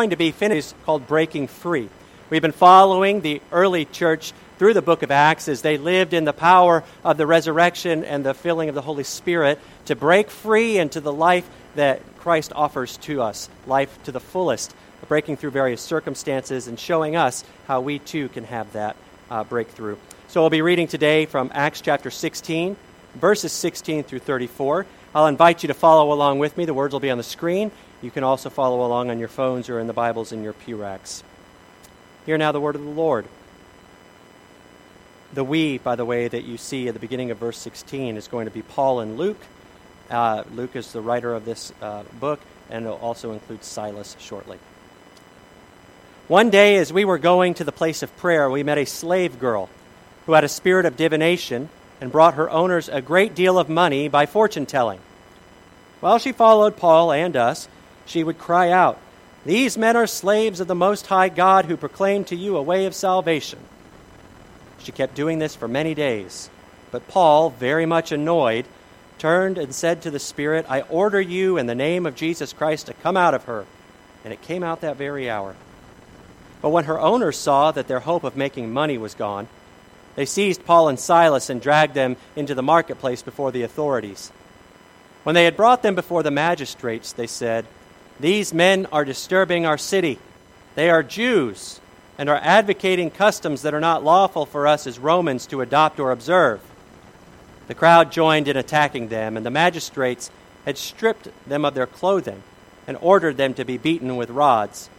going to be finished called Breaking Free. We've been following the early church through the book of Acts as they lived in the power of the resurrection and the filling of the Holy Spirit to break free into the life that Christ offers to us, life to the fullest, breaking through various circumstances and showing us how we too can have that uh, breakthrough. So we'll be reading today from Acts chapter 16, verses 16 through 34. I'll invite you to follow along with me. The words will be on the screen. You can also follow along on your phones or in the Bibles in your pew racks. Hear now the word of the Lord. The we, by the way, that you see at the beginning of verse 16 is going to be Paul and Luke. Uh, Luke is the writer of this uh, book, and it'll also include Silas shortly. One day, as we were going to the place of prayer, we met a slave girl who had a spirit of divination and brought her owners a great deal of money by fortune telling. While she followed Paul and us, she would cry out, These men are slaves of the Most High God who proclaim to you a way of salvation. She kept doing this for many days. But Paul, very much annoyed, turned and said to the Spirit, I order you in the name of Jesus Christ to come out of her. And it came out that very hour. But when her owners saw that their hope of making money was gone, they seized Paul and Silas and dragged them into the marketplace before the authorities. When they had brought them before the magistrates, they said, These men are disturbing our city. They are Jews and are advocating customs that are not lawful for us as Romans to adopt or observe. The crowd joined in attacking them, and the magistrates had stripped them of their clothing and ordered them to be beaten with rods.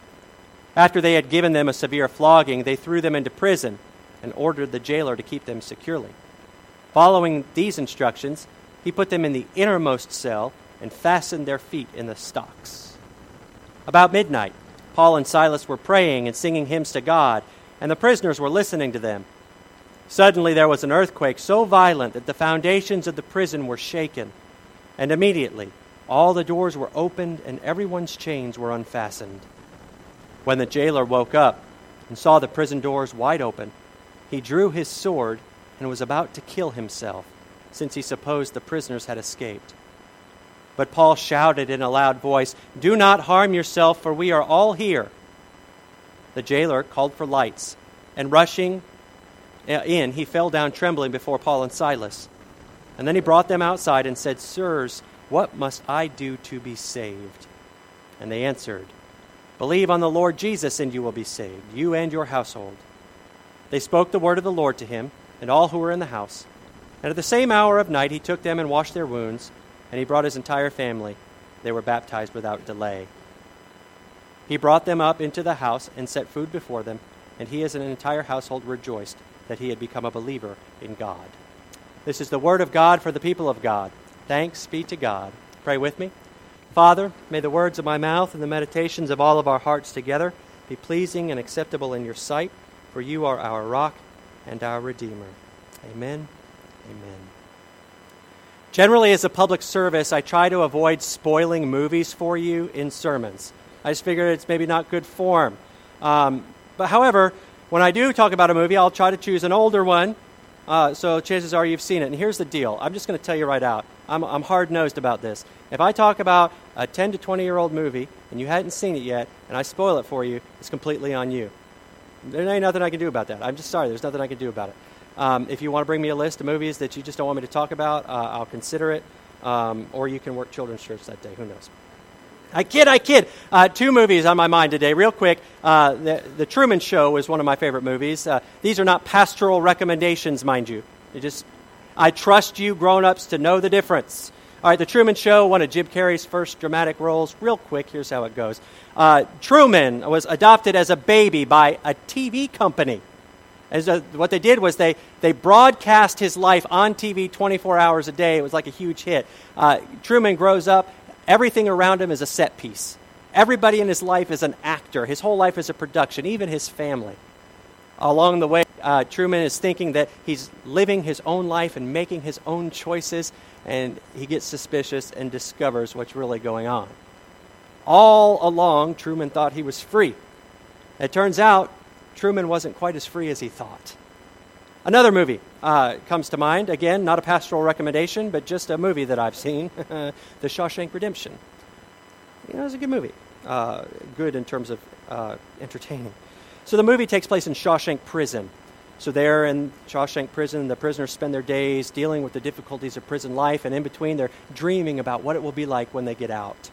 After they had given them a severe flogging, they threw them into prison and ordered the jailer to keep them securely. Following these instructions, he put them in the innermost cell and fastened their feet in the stocks. About midnight, Paul and Silas were praying and singing hymns to God, and the prisoners were listening to them. Suddenly there was an earthquake so violent that the foundations of the prison were shaken, and immediately all the doors were opened and everyone's chains were unfastened. When the jailer woke up and saw the prison doors wide open, he drew his sword and was about to kill himself, since he supposed the prisoners had escaped. But Paul shouted in a loud voice, Do not harm yourself, for we are all here. The jailer called for lights, and rushing uh, in, he fell down trembling before Paul and Silas. And then he brought them outside and said, Sirs, what must I do to be saved? And they answered, Believe on the Lord Jesus, and you will be saved, you and your household. They spoke the word of the Lord to him, and all who were in the house. And at the same hour of night he took them and washed their wounds and he brought his entire family. They were baptized without delay. He brought them up into the house and set food before them, and he as an entire household rejoiced that he had become a believer in God. This is the word of God for the people of God. Thanks be to God. Pray with me. Father, may the words of my mouth and the meditations of all of our hearts together be pleasing and acceptable in your sight, for you are our rock and our Redeemer. Amen. Amen. Generally, as a public service, I try to avoid spoiling movies for you in sermons. I just figured it's maybe not good form. Um, but however, when I do talk about a movie, I'll try to choose an older one. Uh, so chances are you've seen it. And here's the deal I'm just going to tell you right out. I'm, I'm hard nosed about this. If I talk about a 10 to 20 year old movie and you hadn't seen it yet and I spoil it for you, it's completely on you. There ain't nothing I can do about that. I'm just sorry. There's nothing I can do about it. Um, if you want to bring me a list of movies that you just don't want me to talk about, uh, I'll consider it. Um, or you can work children's church that day. Who knows? I kid, I kid. Uh, two movies on my mind today, real quick. Uh, the, the, Truman Show is one of my favorite movies. Uh, these are not pastoral recommendations, mind you. you just, I trust you, grown ups, to know the difference. All right, The Truman Show, one of Jim Carrey's first dramatic roles. Real quick, here's how it goes uh, Truman was adopted as a baby by a TV company. As a, what they did was they, they broadcast his life on TV 24 hours a day. It was like a huge hit. Uh, Truman grows up, everything around him is a set piece. Everybody in his life is an actor. His whole life is a production, even his family. Along the way, uh, Truman is thinking that he's living his own life and making his own choices, and he gets suspicious and discovers what's really going on. All along, Truman thought he was free. It turns out Truman wasn't quite as free as he thought. Another movie uh, comes to mind. Again, not a pastoral recommendation, but just a movie that I've seen The Shawshank Redemption. You know, a good movie. uh, good in terms of uh, entertaining. So the movie takes place in Shawshank Prison. So there in Shawshank Prison, the prisoners spend their days dealing with the difficulties of prison life, and in between, they're dreaming about what it will be like when they get out.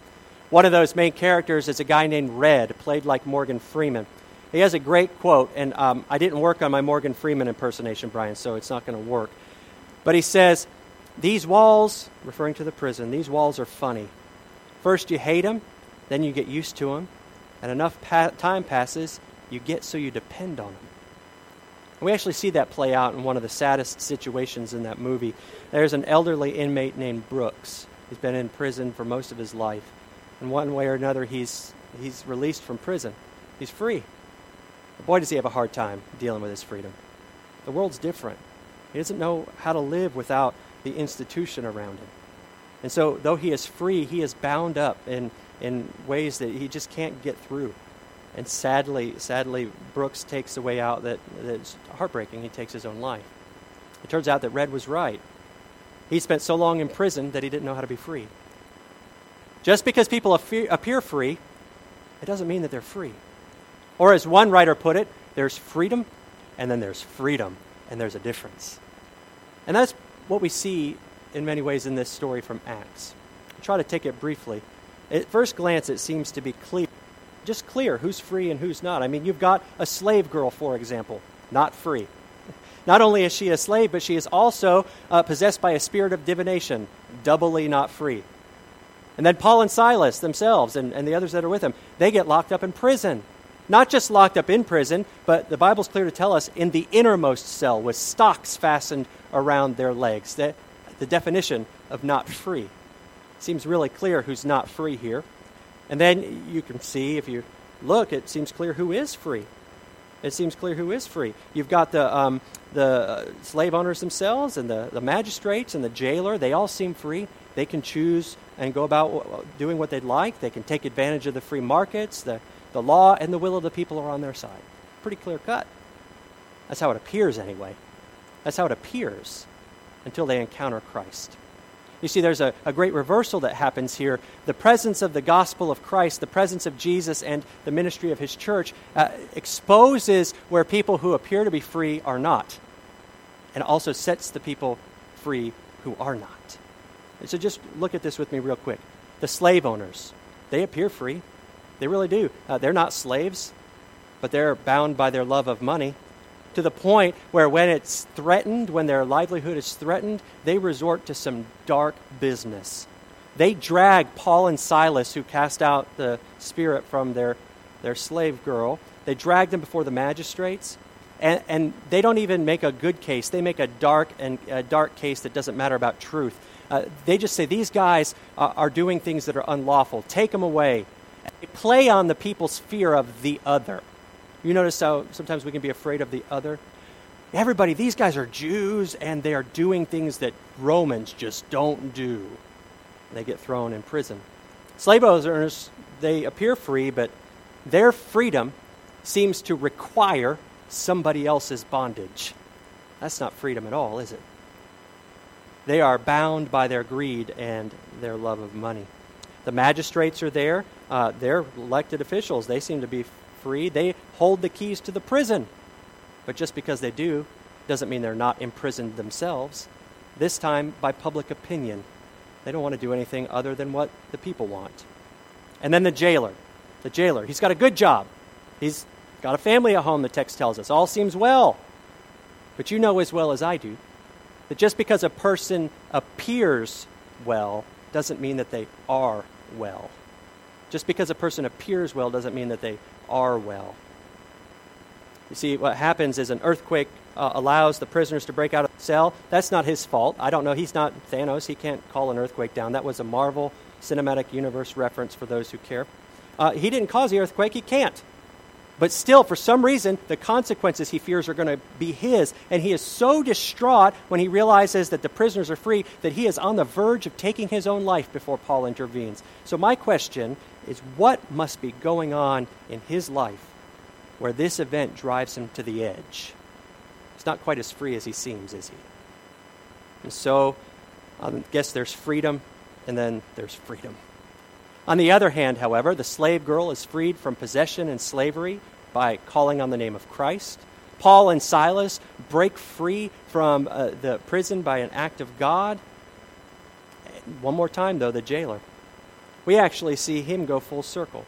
One of those main characters is a guy named Red, played like Morgan Freeman. He has a great quote, and um, I didn't work on my Morgan Freeman impersonation, Brian, so it's not going to work. But he says, These walls, referring to the prison, these walls are funny. First you hate them, then you get used to them, and enough pa- time passes, you get so you depend on them. And we actually see that play out in one of the saddest situations in that movie. There's an elderly inmate named Brooks. He's been in prison for most of his life. In one way or another, he's, he's released from prison. He's free. Boy, does he have a hard time dealing with his freedom. The world's different. He doesn't know how to live without the institution around him. And so, though he is free, he is bound up in, in ways that he just can't get through. And sadly, sadly, Brooks takes a way out that, that's heartbreaking. He takes his own life. It turns out that Red was right. He spent so long in prison that he didn't know how to be free. Just because people appear free, it doesn't mean that they're free. Or, as one writer put it, there's freedom and then there's freedom, and there's a difference. And that's what we see in many ways in this story from Acts. I'll try to take it briefly. At first glance, it seems to be clear, just clear who's free and who's not. I mean, you've got a slave girl, for example, not free. Not only is she a slave, but she is also uh, possessed by a spirit of divination, doubly not free. And then Paul and Silas themselves and, and the others that are with them, they get locked up in prison. Not just locked up in prison, but the Bible's clear to tell us in the innermost cell with stocks fastened around their legs. The, the definition of not free. Seems really clear who's not free here. And then you can see, if you look, it seems clear who is free. It seems clear who is free. You've got the, um, the uh, slave owners themselves and the, the magistrates and the jailer. They all seem free. They can choose and go about doing what they'd like. They can take advantage of the free markets. The, the law and the will of the people are on their side. Pretty clear cut. That's how it appears, anyway. That's how it appears until they encounter Christ. You see, there's a, a great reversal that happens here. The presence of the gospel of Christ, the presence of Jesus, and the ministry of his church uh, exposes where people who appear to be free are not, and also sets the people free who are not. So just look at this with me real quick. The slave owners, they appear free. They really do. Uh, they're not slaves, but they're bound by their love of money to the point where when it's threatened, when their livelihood is threatened, they resort to some dark business. They drag Paul and Silas, who cast out the spirit from their, their slave girl, they drag them before the magistrates. And, and they don't even make a good case. They make a dark and a dark case that doesn't matter about truth. Uh, they just say these guys are, are doing things that are unlawful. Take them away. They play on the people's fear of the other. You notice how sometimes we can be afraid of the other? Everybody, these guys are Jews and they are doing things that Romans just don't do. They get thrown in prison. Slave owners, they appear free, but their freedom seems to require somebody else's bondage. That's not freedom at all, is it? They are bound by their greed and their love of money. The magistrates are there. Uh, they're elected officials. They seem to be free. They hold the keys to the prison. But just because they do doesn't mean they're not imprisoned themselves. This time by public opinion. They don't want to do anything other than what the people want. And then the jailer. The jailer. He's got a good job. He's got a family at home, the text tells us. All seems well. But you know as well as I do that just because a person appears well doesn't mean that they are well. Just because a person appears well doesn't mean that they are well. You see, what happens is an earthquake uh, allows the prisoners to break out of the cell. That's not his fault. I don't know. He's not Thanos. He can't call an earthquake down. That was a Marvel Cinematic Universe reference for those who care. Uh, he didn't cause the earthquake. He can't. But still, for some reason, the consequences he fears are going to be his. And he is so distraught when he realizes that the prisoners are free that he is on the verge of taking his own life before Paul intervenes. So, my question is what must be going on in his life where this event drives him to the edge? He's not quite as free as he seems, is he? And so, I guess there's freedom, and then there's freedom. On the other hand, however, the slave girl is freed from possession and slavery by calling on the name of Christ. Paul and Silas break free from uh, the prison by an act of God. One more time, though, the jailer. We actually see him go full circle.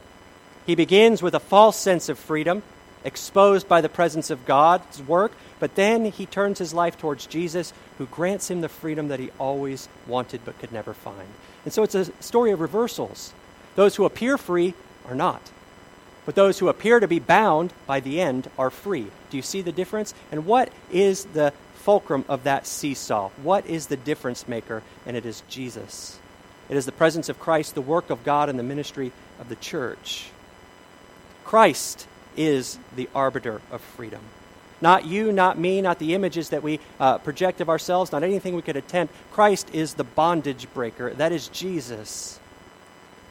He begins with a false sense of freedom, exposed by the presence of God's work, but then he turns his life towards Jesus, who grants him the freedom that he always wanted but could never find. And so it's a story of reversals. Those who appear free are not. But those who appear to be bound by the end are free. Do you see the difference? And what is the fulcrum of that seesaw? What is the difference maker? And it is Jesus. It is the presence of Christ, the work of God, and the ministry of the church. Christ is the arbiter of freedom. Not you, not me, not the images that we uh, project of ourselves, not anything we could attempt. Christ is the bondage breaker. That is Jesus.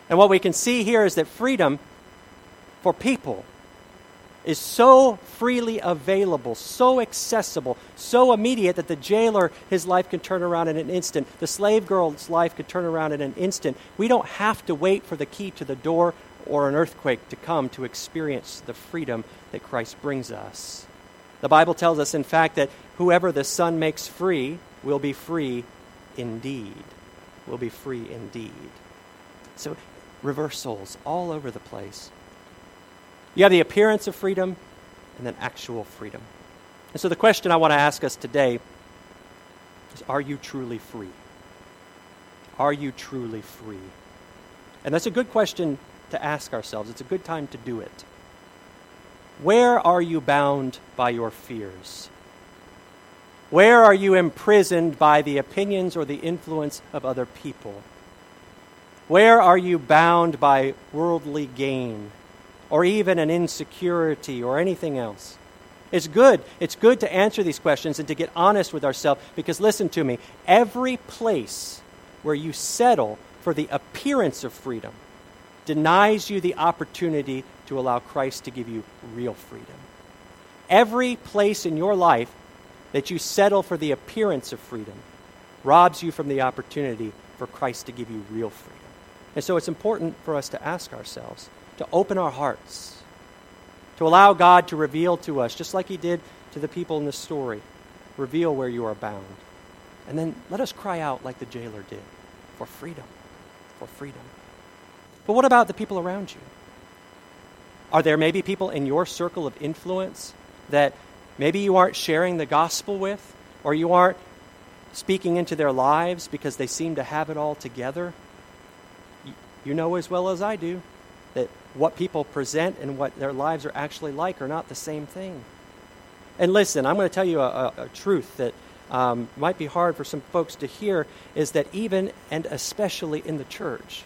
And what we can see here is that freedom for people is so freely available, so accessible, so immediate that the jailer, his life can turn around in an instant. The slave girl's life could turn around in an instant. We don't have to wait for the key to the door or an earthquake to come to experience the freedom that Christ brings us. The Bible tells us, in fact, that whoever the Son makes free will be free indeed. Will be free indeed. So reversals all over the place. You have the appearance of freedom and then actual freedom. And so the question I want to ask us today is Are you truly free? Are you truly free? And that's a good question to ask ourselves. It's a good time to do it. Where are you bound by your fears? Where are you imprisoned by the opinions or the influence of other people? Where are you bound by worldly gain or even an insecurity or anything else? It's good. It's good to answer these questions and to get honest with ourselves because listen to me. Every place where you settle for the appearance of freedom denies you the opportunity to allow Christ to give you real freedom. Every place in your life that you settle for the appearance of freedom robs you from the opportunity for Christ to give you real freedom. And so it's important for us to ask ourselves, to open our hearts, to allow God to reveal to us, just like He did to the people in this story, reveal where you are bound. And then let us cry out like the jailer did for freedom, for freedom. But what about the people around you? Are there maybe people in your circle of influence that maybe you aren't sharing the gospel with, or you aren't speaking into their lives because they seem to have it all together? You know as well as I do that what people present and what their lives are actually like are not the same thing. And listen, I'm going to tell you a, a, a truth that um, might be hard for some folks to hear is that even and especially in the church,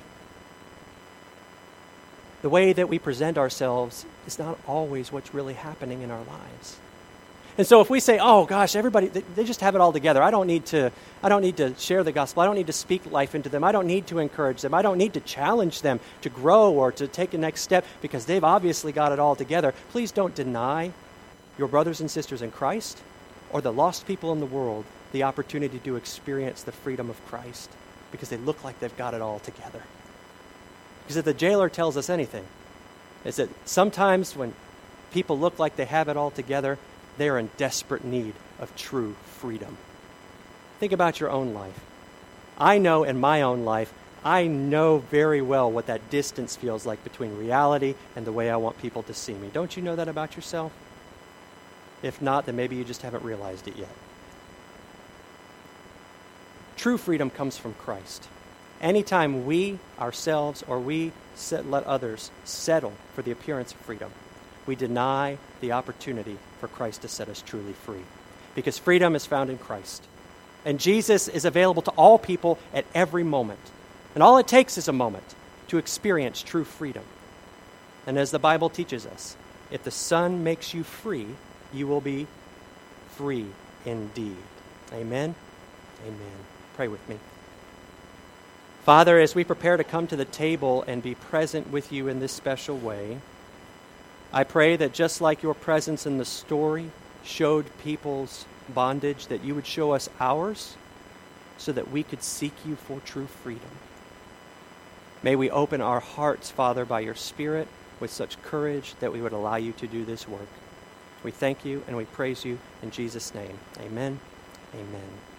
the way that we present ourselves is not always what's really happening in our lives. And so if we say, oh gosh, everybody, they, just have it all together. I don't, need to, I don't need to share the gospel. I don't need to speak life into them. I don't need to encourage them. I don't need to challenge them to grow or to take a next step because they've obviously got it all together. Please don't deny your brothers and sisters in Christ or the lost people in the world the opportunity to experience the freedom of Christ because they look like they've got it all together. Because if the jailer tells us anything, is that sometimes when people look like they have it all together, they are in desperate need of true freedom. Think about your own life. I know in my own life, I know very well what that distance feels like between reality and the way I want people to see me. Don't you know that about yourself? If not, then maybe you just haven't realized it yet. True freedom comes from Christ. Anytime we ourselves or we set, let others settle for the appearance of freedom, we deny the opportunity for Christ to set us truly free. Because freedom is found in Christ. And Jesus is available to all people at every moment. And all it takes is a moment to experience true freedom. And as the Bible teaches us, if the Son makes you free, you will be free indeed. Amen. Amen. Pray with me. Father, as we prepare to come to the table and be present with you in this special way, I pray that just like your presence in the story showed people's bondage, that you would show us ours so that we could seek you for true freedom. May we open our hearts, Father, by your Spirit with such courage that we would allow you to do this work. We thank you and we praise you in Jesus' name. Amen. Amen.